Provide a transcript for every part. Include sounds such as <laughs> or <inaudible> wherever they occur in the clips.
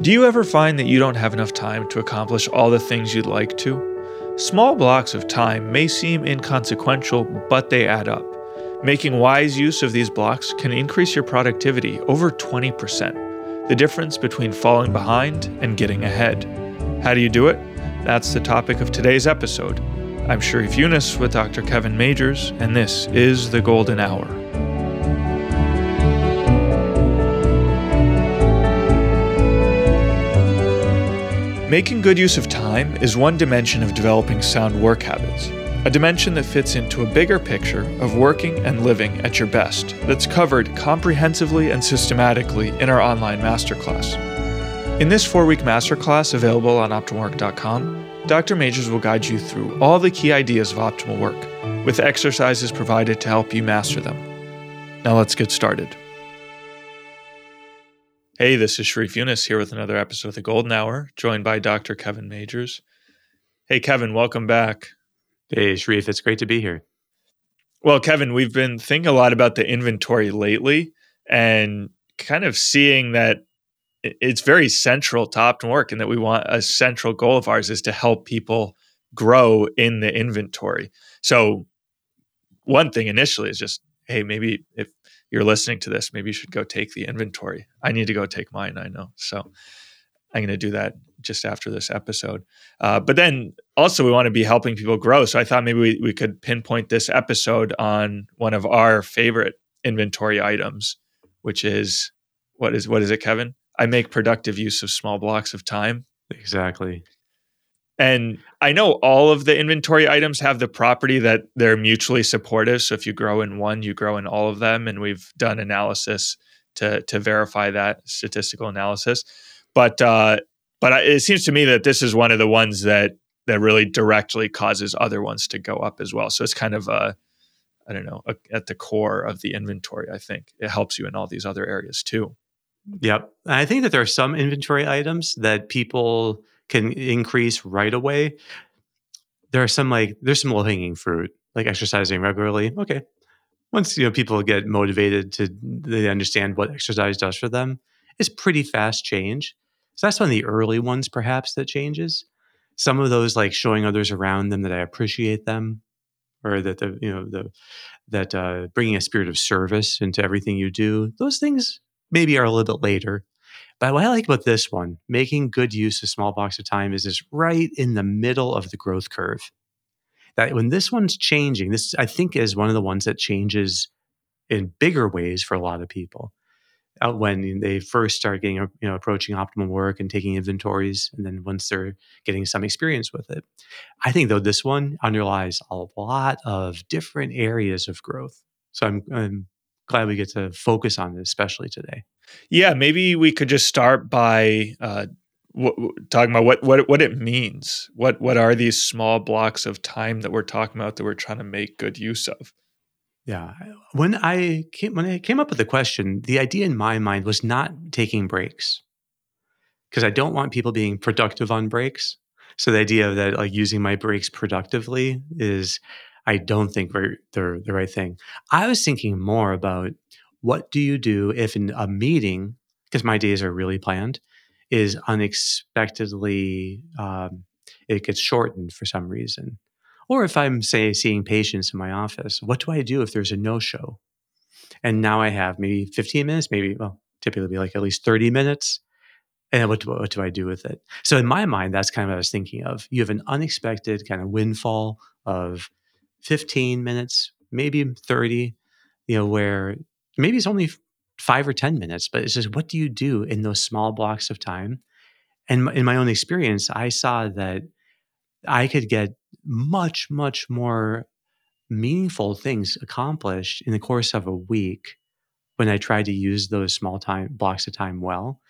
Do you ever find that you don't have enough time to accomplish all the things you'd like to? Small blocks of time may seem inconsequential, but they add up. Making wise use of these blocks can increase your productivity over 20%, the difference between falling behind and getting ahead. How do you do it? That's the topic of today's episode. I'm Sharif Younis with Dr. Kevin Majeres, and this is The Golden Hour. Making good use of time is one dimension of developing sound work habits, a dimension that fits into a bigger picture of working and living at your best that's covered comprehensively and systematically in our online masterclass. In this four week masterclass available on OptimalWork.com, Dr. Majeres will guide you through all the key ideas of optimal work, with exercises provided to help you master them. Now let's get started. Hey, this is Sharif Yunus here with another episode of The Golden Hour, joined by Dr. Kevin Majeres. Hey, Kevin, welcome back. Hey, Sharif, it's great to be here. Well, Kevin, we've been thinking a lot about the inventory lately and kind of seeing that it's very central to Optimal Work and that we want a central goal of ours is to help people grow in the inventory. So, one thing initially is just, hey, maybe if you're listening to this, maybe you should go take the inventory. I need to go take mine. I know. So I'm going to do that just after this episode. Uh, but then also, we want to be helping people grow. So I thought maybe we, we could pinpoint this episode on one of our favorite inventory items, which is what is what is it, Kevin? I make productive use of small blocks of time. Exactly. And I know all of the inventory items have the property that they're mutually supportive. So if you grow in one, you grow in all of them. And we've done analysis to to verify that statistical analysis. But uh, but it seems to me that this is one of the ones that that really directly causes other ones to go up as well. So it's kind of a I don't know a, at the core of the inventory. I think it helps you in all these other areas too. Yep, I think that there are some inventory items that people can increase right away. There are some like there's some low hanging fruit, like exercising regularly. Okay, once you know people get motivated to they understand what exercise does for them, it's pretty fast change. So that's one of the early ones, perhaps that changes. Some of those like showing others around them that I appreciate them, or that the you know the that uh, bringing a spirit of service into everything you do. Those things maybe are a little bit later. But what I like about this one, making good use of small blocks of time, is this right in the middle of the growth curve. That when this one's changing, this I think is one of the ones that changes in bigger ways for a lot of people. Uh, when they first start getting, you know, approaching optimal work and taking inventories, and then once they're getting some experience with it, I think though this one underlies a lot of different areas of growth. So I'm, I'm glad we get to focus on it, especially today. Yeah, maybe we could just start by uh, w- talking about what what what it means. What what are these small blocks of time that we're talking about that we're trying to make good use of? Yeah, when I came when I came up with the question, the idea in my mind was not taking breaks because I don't want people being productive on breaks. So the idea of that like using my breaks productively is I don't think they're, they're the right thing. I was thinking more about what do you do if in a meeting, because my days are really planned, is unexpectedly um, it gets shortened for some reason, or if I'm say seeing patients in my office, what do I do if there's a no show? And now I have maybe 15 minutes, maybe well, typically be like at least 30 minutes. And what do, what do I do with it? So in my mind, that's kind of what I was thinking of. You have an unexpected kind of windfall of 15 minutes, maybe 30, you know, where maybe it's only five or 10 minutes, but it's just what do you do in those small blocks of time? And in my own experience, I saw that I could get much, much more meaningful things accomplished in the course of a week when I tried to use those small time blocks of time well.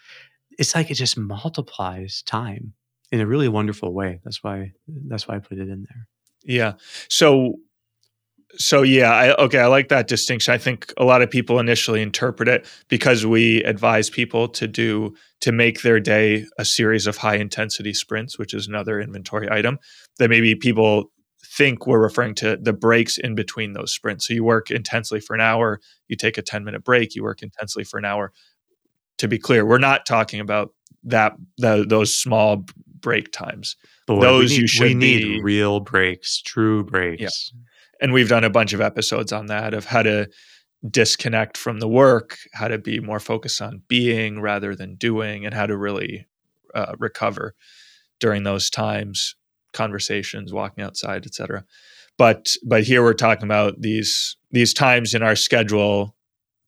It's like it just multiplies time in a really wonderful way. That's why that's why I put it in there. Yeah. So so yeah, I, okay, I like that distinction. I think a lot of people initially interpret it because we advise people to do to make their day a series of high intensity sprints, which is another inventory item that maybe people think we're referring to the breaks in between those sprints. So you work intensely for an hour, you take a 10 minute break, you work intensely for an hour. To be clear, we're not talking about that the, those small break times. Boy, those need, you should we need be- real breaks, true breaks. and we've done a bunch of episodes on that of how to disconnect from the work, how to be more focused on being rather than doing, and how to really uh, recover during those times, conversations, walking outside, etc. But but here we're talking about these these times in our schedule.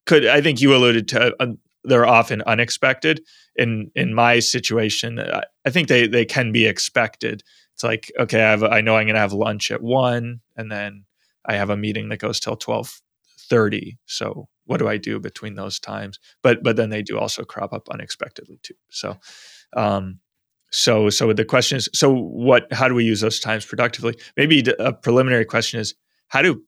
Could I think you alluded to? Uh, they're often unexpected. In in my situation, I, I think they they can be expected. It's like okay, I have I know I'm going to have lunch at one, and then I have a meeting that goes till twelve thirty. So what do I do between those times? But but then they do also crop up unexpectedly too. So um, so so the question is, so what? How do we use those times productively? Maybe a preliminary question is, how do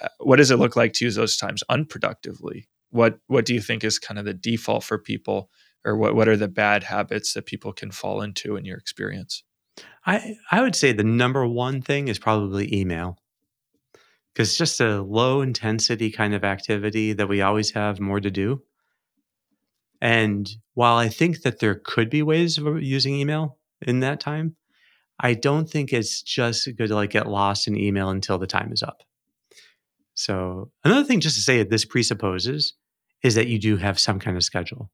uh, what does it look like to use those times unproductively? What what do you think is kind of the default for people, or what what are the bad habits that people can fall into in your experience? I, I would say the number one thing is probably email because it's just a low intensity kind of activity that we always have more to do. And while I think that there could be ways of using email in that time, I don't think it's just good to like get lost in email until the time is up. So another thing just to say that this presupposes is that you do have some kind of schedule.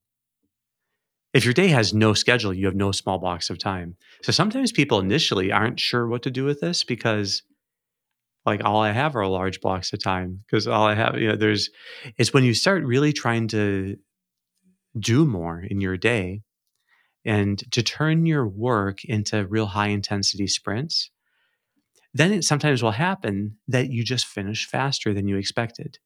If your day has no schedule, you have no small blocks of time. So sometimes people initially aren't sure what to do with this because like all I have are large blocks of time because all I have, you know, there's it's when you start really trying to do more in your day and to turn your work into real high intensity sprints, then it sometimes will happen that you just finish faster than you expected.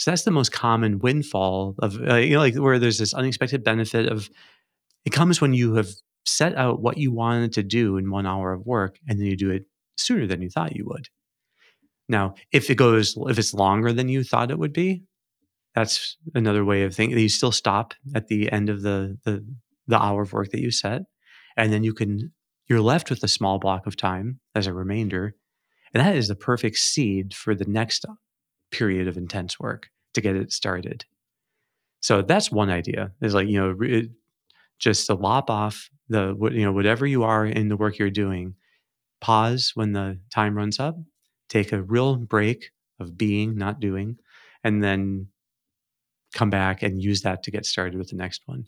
So that's the most common windfall of, uh, you know, like where there's this unexpected benefit of it comes when you have set out what you wanted to do in one hour of work and then you do it sooner than you thought you would. Now, if it goes, if it's longer than you thought it would be, that's another way of thinking. You still stop at the end of the the the hour of work that you set, and then you can you're left with a small block of time as a remainder, and that is the perfect seed for the next period of intense work to get it started. So that's one idea. Is like you know re- just to lop off the you know whatever you are in the work you're doing, pause when the time runs up, take a real break of being, not doing, and then come back and use that to get started with the next one.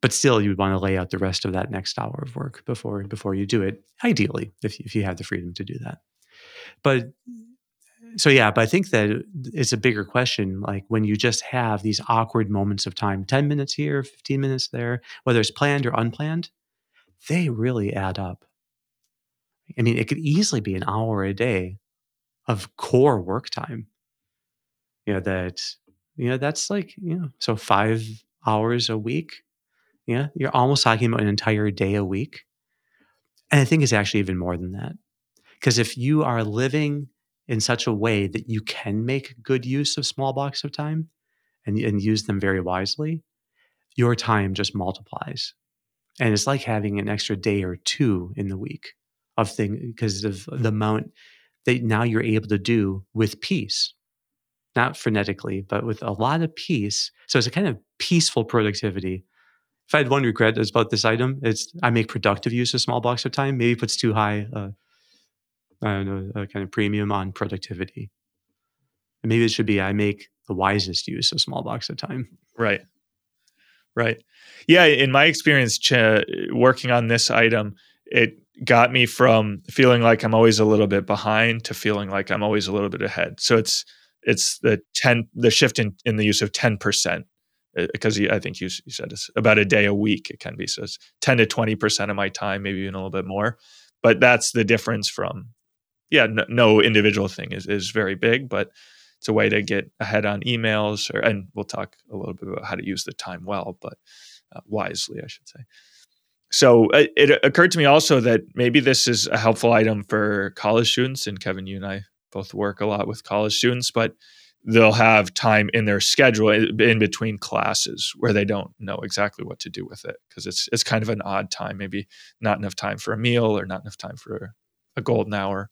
But still, you would want to lay out the rest of that next hour of work before before you do it. Ideally, if if you have the freedom to do that. But so yeah, but I think that it's a bigger question. Like when you just have these awkward moments of time, ten minutes here, fifteen minutes there, whether it's planned or unplanned, they really add up. I mean, it could easily be an hour a day of core work time. You know that you know that's like you know so five hours a week yeah you're almost talking about an entire day a week and i think it's actually even more than that because if you are living in such a way that you can make good use of small blocks of time and, and use them very wisely your time just multiplies and it's like having an extra day or two in the week of thing because of the amount that now you're able to do with peace not frenetically, but with a lot of peace. So it's a kind of peaceful productivity. If I had one regret about this item, it's I make productive use of small blocks of time. Maybe puts too high, uh, I don't know, a kind of premium on productivity. And maybe it should be I make the wisest use of small blocks of time. Right. Right. Yeah. In my experience, ch- working on this item, it got me from feeling like I'm always a little bit behind to feeling like I'm always a little bit ahead. So it's it's the 10 the shift in, in the use of 10% because uh, I think you, you said it's about a day a week it can be so it's 10 to 20% of my time maybe even a little bit more but that's the difference from yeah no, no individual thing is, is very big but it's a way to get ahead on emails or and we'll talk a little bit about how to use the time well but uh, wisely i should say. So uh, it occurred to me also that maybe this is a helpful item for college students and kevin you and i both work a lot with college students but they'll have time in their schedule in between classes where they don't know exactly what to do with it because it's it's kind of an odd time maybe not enough time for a meal or not enough time for a golden hour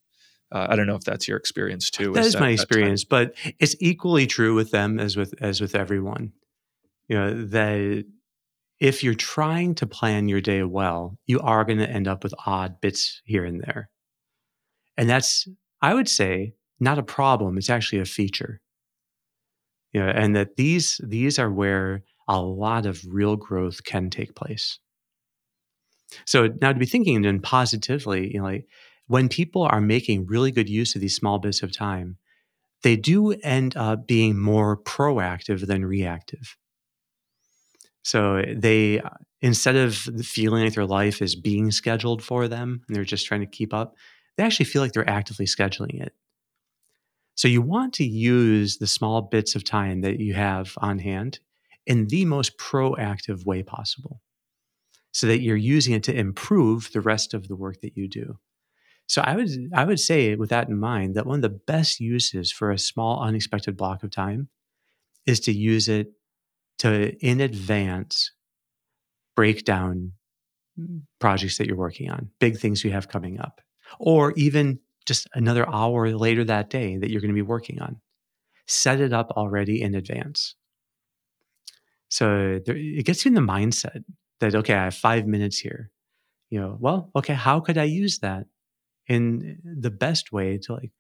uh, I don't know if that's your experience too. That is, that, my experience, but it's equally true with them as with as with everyone. You know that if you're trying to plan your day well, you are going to end up with odd bits here and there. And that's, I would say, not a problem. It's actually a feature. You know, and that these these are where a lot of real growth can take place. So now to be thinking then positively, you know, like when people are making really good use of these small bits of time, they do end up being more proactive than reactive. So they, instead of feeling like their life is being scheduled for them and they're just trying to keep up, they actually feel like they're actively scheduling it. So you want to use the small bits of time that you have on hand in the most proactive way possible so that you're using it to improve the rest of the work that you do. So I would I would say with that in mind that one of the best uses for a small unexpected block of time is to use it to in advance break down projects that you're working on, big things you have coming up, or even just another hour later that day that you're going to be working on. Set it up already in advance. So there, it gets you in the mindset that, okay, I have five minutes here. You know, well, okay, how could I use that in the best way to like,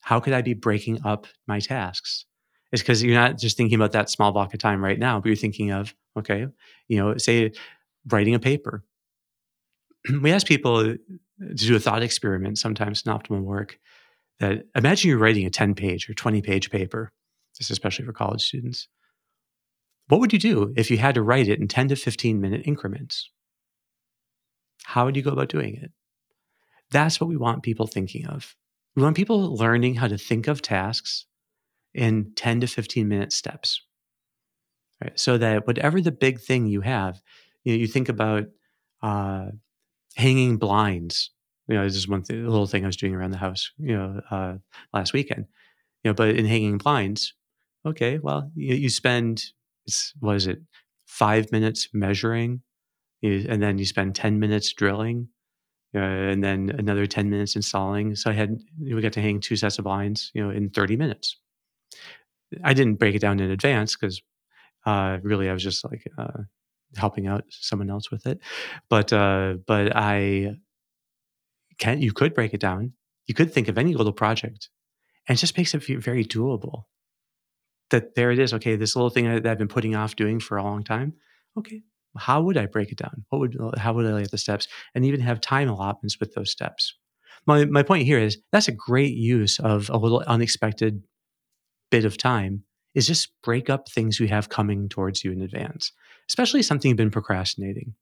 how could I be breaking up my tasks? It's because you're not just thinking about that small block of time right now, but you're thinking of, okay, you know, say writing a paper. <clears throat> we ask people to do a thought experiment sometimes in optimal work that imagine you're writing a 10 page or 20 page paper, this is especially for college students. What would you do if you had to write it in 10 to 15 minute increments? How would you go about doing it? That's what we want people thinking of. We want people learning how to think of tasks in 10 to 15 minute steps. Right? So that whatever the big thing you have, you, know, you think about uh, hanging blinds. You know, this is one th- little thing I was doing around the house, you know, uh, last weekend. You know, but in hanging blinds, okay, well, you, you spend, what is it, five minutes measuring, you, and then you spend 10 minutes drilling, uh, and then another 10 minutes installing. So I had, we got to hang two sets of blinds, you know, in 30 minutes. I didn't break it down in advance because uh, really I was just like uh, helping out someone else with it. But uh, but I can you could break it down. You could think of any little project, and it just makes it very doable. That there it is. Okay, this little thing that I've been putting off doing for a long time. Okay, how would I break it down? What would how would I lay out the steps, and even have time allotments with those steps? My my point here is that's a great use of a little unexpected bit of time is just break up things you have coming towards you in advance, especially something you've been procrastinating.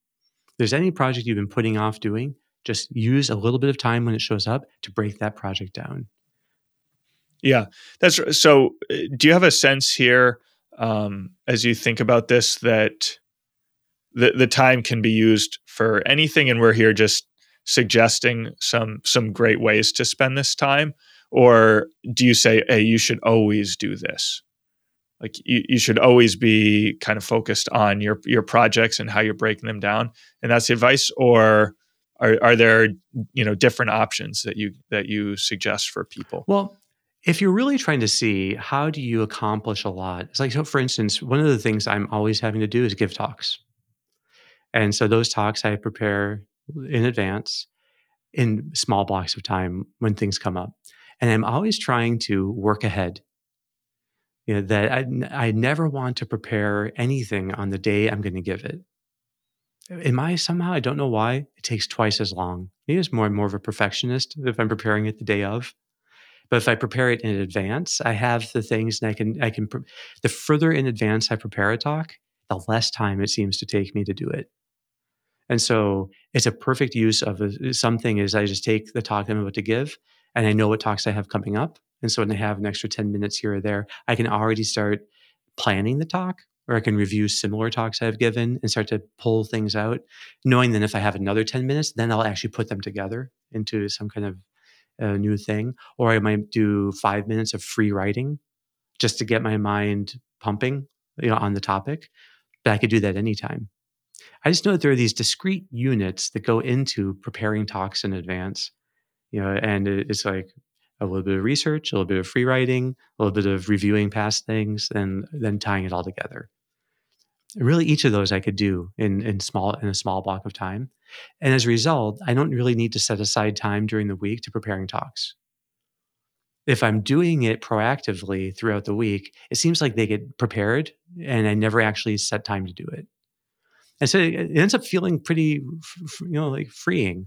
If there's any project you've been putting off doing, just use a little bit of time when it shows up to break that project down. Yeah, that's so. Uh, do you have a sense here um, as you think about this that the the time can be used for anything, and we're here just suggesting some some great ways to spend this time, or do you say, hey, you should always do this? Like you, you should always be kind of focused on your your projects and how you're breaking them down. And that's the advice, or are, are there you know different options that you that you suggest for people? Well, if you're really trying to see how do you accomplish a lot, it's like so for instance, one of the things I'm always having to do is give talks. And so those talks I prepare in advance in small blocks of time when things come up. And I'm always trying to work ahead. You know, that I, I never want to prepare anything on the day I'm going to give it. Am I somehow, I don't know why, it takes twice as long. Maybe it's more and more of a perfectionist if I'm preparing it the day of. But if I prepare it in advance, I have the things and I can, I can, the further in advance I prepare a talk, the less time it seems to take me to do it. And so it's a perfect use of a, something is I just take the talk I'm about to give and I know what talks I have coming up. And so when I have an extra 10 minutes here or there, I can already start planning the talk or I can review similar talks I've given and start to pull things out, knowing that if I have another 10 minutes, then I'll actually put them together into some kind of uh, new thing. Or I might do five minutes of free writing just to get my mind pumping you know, on the topic. But I could do that anytime. I just know that there are these discrete units that go into preparing talks in advance you know, and it's like a little bit of research, a little bit of free writing, a little bit of reviewing past things, and then tying it all together. really each of those I could do in in small in a small block of time. And as a result, I don't really need to set aside time during the week to preparing talks. If I'm doing it proactively throughout the week, it seems like they get prepared and I never actually set time to do it. And so it ends up feeling pretty, you know, like freeing.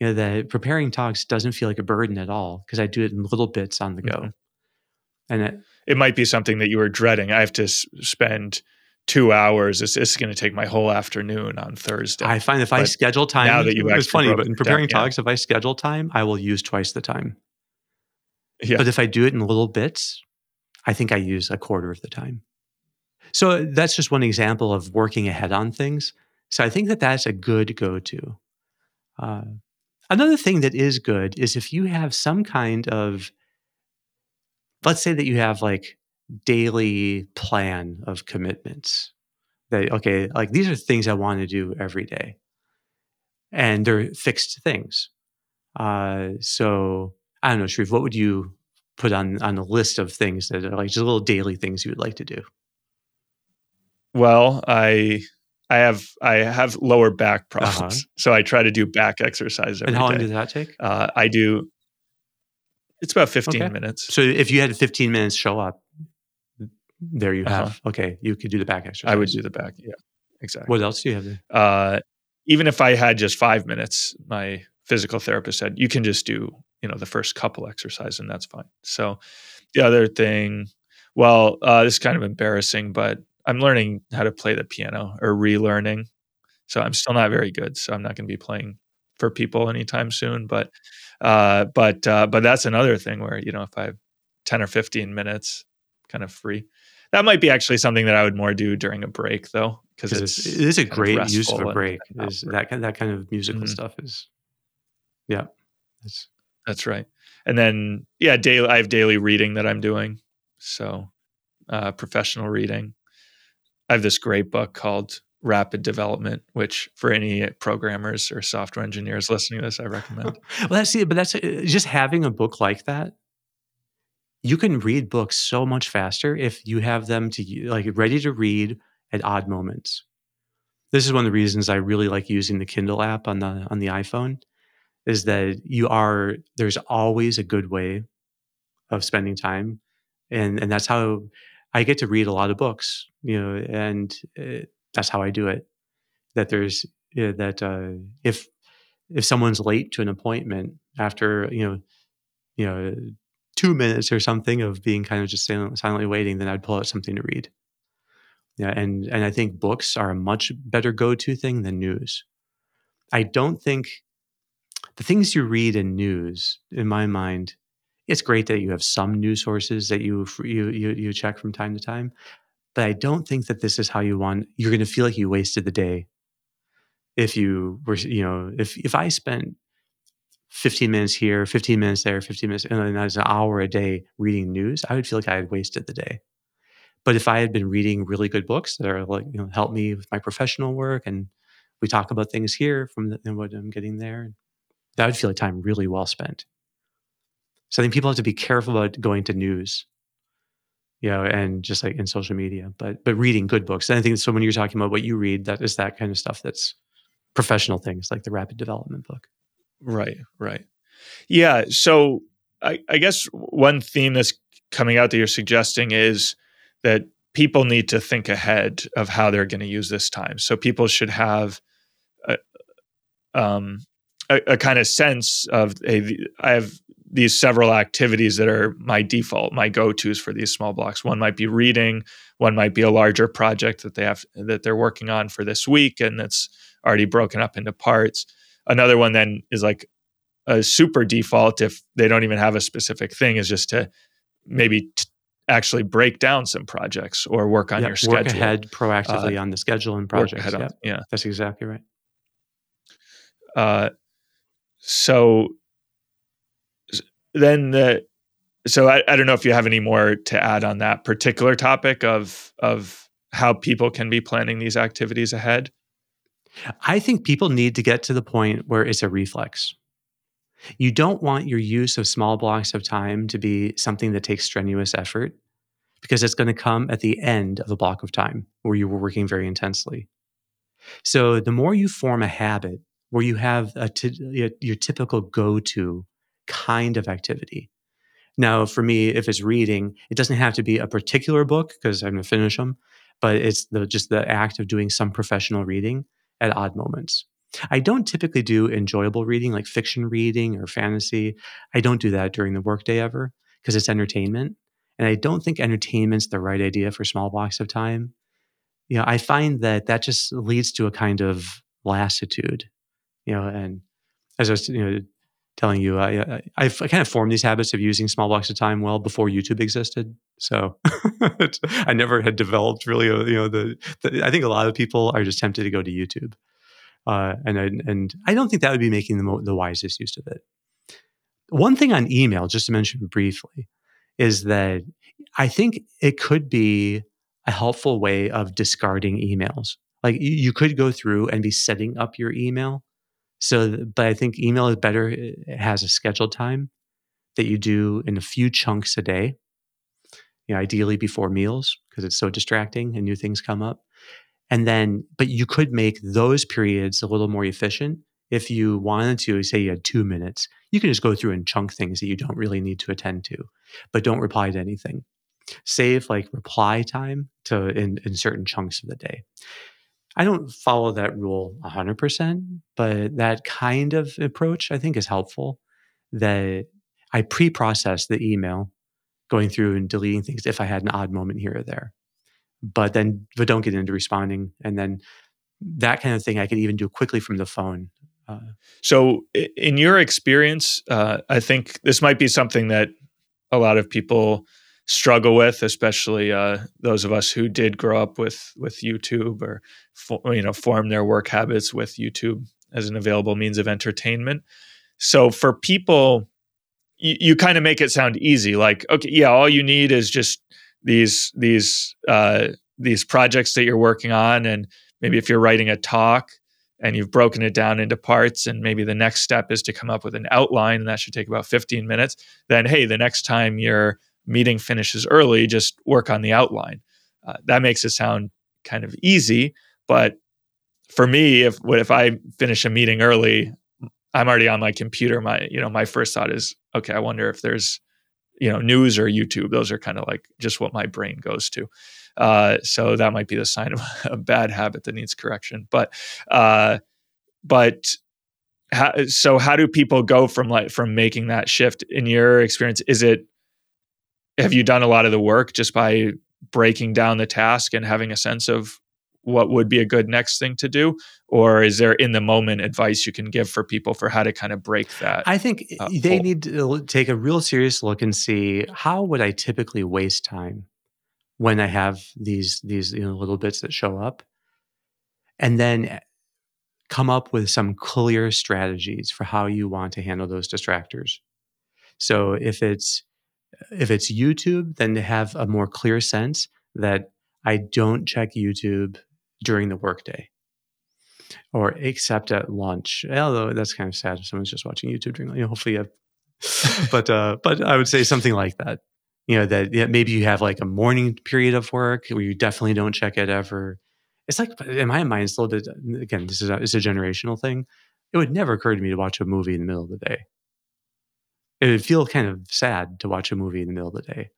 You know, that preparing talks doesn't feel like a burden at all because I do it in little bits on the go. Mhm. And it, It might be something that you were dreading. I have to s- spend two hours. This, this is going to take my whole afternoon on Thursday. I find if I schedule time, now that you've it's funny, but in it down, preparing yeah. talks, if I schedule time, I will use twice the time. yeah. But if I do it in little bits, I think I use a quarter of the time. So that's just one example of working ahead on things. So I think that that's a good go to. Uh, another thing that is good is if you have some kind of, let's say that you have like daily plan of commitments that, okay, like these are things I want to do every day. And they're fixed things. Uh, so I don't know, Sharif, what would you put on on a list of things that are like just little daily things you would like to do? Well, I I have I have lower back problems, Uh-huh. so I try to do back exercise every and how long day. does that take? Uh, I do. It's about fifteen Okay. minutes. So if you had 15 minutes show up, there you Uh-huh. have. Okay, you could do the back exercise. I would do the back. Yeah, exactly. What else do you have there? Uh, even if I had just five minutes, my physical therapist said you can just do you know the first couple exercises and that's fine. So the other thing, well, uh, this is kind of embarrassing, but I'm learning how to play the piano or relearning. So I'm still not very good. So I'm not going to be playing for people anytime soon. But uh, but uh, but that's another thing where you know if I have ten or fifteen minutes, kind of free. That might be actually something that I would more do during a break, though, because it's it is a kind of great use of a break. Is that kind that kind of musical Mhm. stuff is, yeah, it's That's right. And then yeah, daily I have daily reading that I'm doing. So uh, professional reading. I have this great book called Rapid Development, which for any programmers or software engineers listening to this, I recommend. <laughs> well, that's it. But that's uh, just having a book like that. You can read books so much faster if you have them to like ready to read at odd moments. This is one of the reasons I really like using the Kindle app on the on the iPhone, is that you are there's always a good way of spending time, and and that's how I get to read a lot of books, you know, and uh, that's how I do it. That there's that uh, if if someone's late to an appointment after you know you know two minutes or something of being kind of just silent, silently waiting then i'd pull out something to read yeah and and i think books are a much better go-to thing than news i don't think the things you read in news in my mind it's great that you have some news sources that you you you, you check from time to time but i don't think that this is how you want you're going to feel like you wasted the day if you were you know if if i spent 15 minutes here 15 minutes there 15 minutes and that's an hour a day reading news i would feel like i had wasted the day. But if i had been reading really good books that are like you know help me with my professional work and we talk about things here from the, and what i'm getting there that would feel like time really well spent so i think people have to be careful about going to news you know and just like in social media but but reading good books and i think so when you're talking about what you read that is that kind of stuff that's professional things like the rapid development book Right, right. Yeah. So I, I guess one theme that's coming out that you're suggesting is that people need to think ahead of how they're going to use this time. So people should have a, um, a, a kind of sense of a, I have these several activities that are my default, my go-tos for these small blocks. One might be reading, one might be a larger project that they have that they're working on for this week and that's already broken up into parts. Another one then is like a super default if they don't even have a specific thing is just to maybe t- actually break down some projects or work on Yep, your schedule. work ahead proactively on the schedule and projects ahead on- yeah. that's exactly right Uh, so then the so I, I don't know if you have any more to add on that particular topic of of how people can be planning these activities ahead. I think people need to get to the point where it's a reflex. You don't want your use of small blocks of time to be something that takes strenuous effort because it's going to come at the end of a block of time where you were working very intensely. So the more you form a habit where you have a t- your typical go-to kind of activity. Now, for me, if it's reading, it doesn't have to be a particular book because I'm going to finish them, but it's the, just the act of doing some professional reading at odd moments. I don't typically do enjoyable reading like fiction reading or fantasy. I don't do that during the workday ever because it's entertainment. And I don't think entertainment's the right idea for small blocks of time. You know, I find that that just leads to a kind of lassitude, you know, and as I was, you know, telling you, I, I, have kind of formed these habits of using small blocks of time well before YouTube existed. So <laughs> I never had developed really, a, you know, the, the, I think a lot of people are just tempted to go to YouTube. Uh, and I, and I don't think that would be making the, mo- the wisest use of it. One thing on email, just to mention briefly, is that I think it could be a helpful way of discarding emails. Like you could go through and be setting up your email. So, but I think email is better. Uh, it has a scheduled time that you do in a few chunks a day. You know, ideally before meals because it's so distracting and new things come up. And then, but you could make those periods a little more efficient if you wanted to, say you had two minutes, you can just go through and chunk things that you don't really need to attend to, but don't reply to anything. Save like reply time to in, in certain chunks of the day. I don't follow that rule 100%, but that kind of approach I think is helpful. That I pre process the email going through and deleting things if I had an odd moment here or there. But then, but don't get into responding. And then that kind of thing I could even do quickly from the phone so, in your experience, uh, I think this might be something that a lot of people struggle with, especially uh, those of us who did grow up with with YouTube or for, you know form their work habits with YouTube as an available means of entertainment. So, for people, you, you kind of make it sound easy, like okay, yeah, all you need is just these these uh, these projects that you're working on, and maybe if you're writing a talk and you've broken it down into parts and maybe the next step is to come up with an outline and that should take about 15 minutes then hey the next time your meeting finishes early just work on the outline uh, that makes it sound kind of easy but for me if what if i finish a meeting early i'm already on my computer my you know my first thought is okay i wonder if there's you know news or youtube those are kind of like just what my brain goes to uh, so that might be the sign of <laughs> a bad habit that needs correction. But uh, but how, so how do people go from like from making that shift in your experience? Is it have you done a lot of the work just by breaking down the task and having a sense of what would be a good next thing to do? Or is there in the moment advice you can give for people for how to kind of break that i think uh, they need to take a real serious look and see how would i typically waste time when I have these these you know, little bits that show up, and then eh, come up with some clear strategies for how you want to handle those distractors. So if it's if it's YouTube, then to have a more clear sense that I don't check YouTube during the workday or except at lunch. Although that's kind of sad if someone's just watching YouTube during, you know, hopefully, you have, <laughs> but uh, but I would say something like that. You know that yeah, maybe you have like a morning period of work where you definitely don't check it ever. It's like in my mind it's a little bit again this is a, it's a generational thing. It would never occur to me to watch a movie in the middle of the day it would feel kind of sad to watch a movie in the middle of the day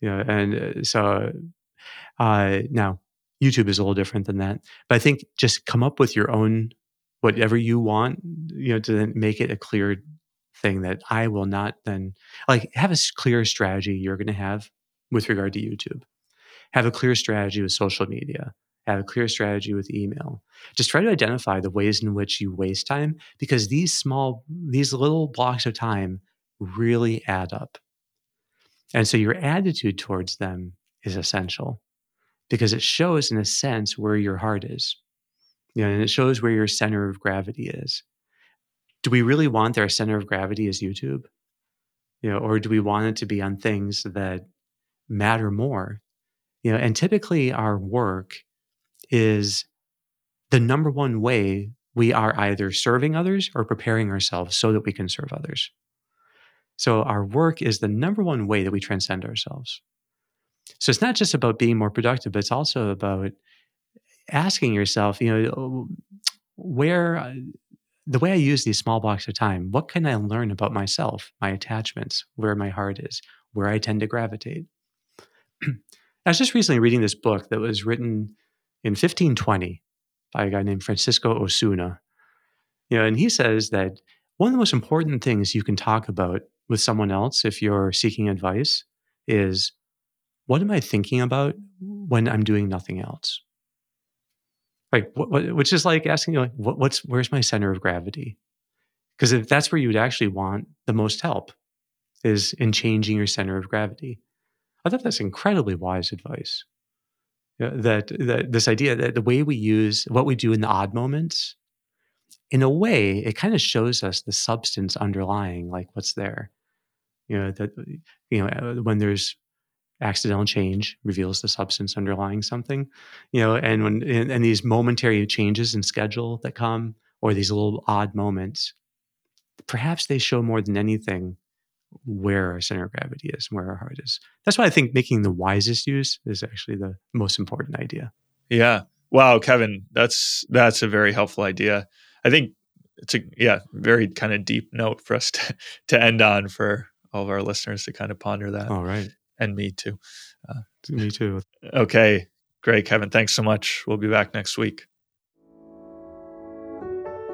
you know and uh, so uh, now youtube is a little different than that but i think just come up with your own whatever you want you know to make it a clear thing that I will not then like have a clear strategy you're going to have with regard to YouTube. Have a clear strategy with social media. Have a clear strategy with email. Just try to identify the ways in which you waste time because these small, these little blocks of time really add up. And so your attitude towards them is essential because it shows, in a sense, where your heart is. You know, and it shows where your center of gravity is do we really want our center of gravity as YouTube? You know, or do we want it to be on things that matter more? You know, and typically our work is the number one way we are either serving others or preparing ourselves so that we can serve others. So our work is the number one way that we transcend ourselves. So it's not just about being more productive, but it's also about asking yourself, you know, oh, where the way I use these small blocks of time, what can I learn about myself, my attachments, where my heart is, where I tend to gravitate? <clears throat> I was just recently reading this book that was written in 1520 by a guy named Francisco Osuna. You know, and he says that one of the most important things you can talk about with someone else if you're seeking advice is what am I thinking about when I'm doing nothing else? What, which is like asking you, like, what, what's where's my center of gravity? Because if that's where you would actually want the most help, is in changing your center of gravity. I thought that's incredibly wise advice. that, that this idea that the way we use what we do in the odd moments, in a way, it kind of shows us the substance underlying, like what's there. You know that you know uh, when there's accidental change reveals the substance underlying something you know and when and, and, these momentary changes in schedule that come or these little odd moments perhaps they show more than anything where our center of gravity is and where our heart is. That's why i think making the wisest use is actually the most important idea. Yeah. Wow kevin that's that's a very helpful idea. I think it's a yeah very kind of deep note for us <laughs> to, to end on for all of our listeners to kind of ponder that all right and me too. Uh, me too. Okay, great, Kevin. Thanks so much. We'll be back next week.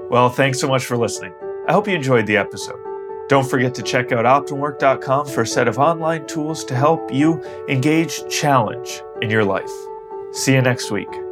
Well, thanks so much for listening. I hope you enjoyed the episode. Don't forget to check out OptimalWork.com for a set of online tools to help you engage challenge in your life. See you next week.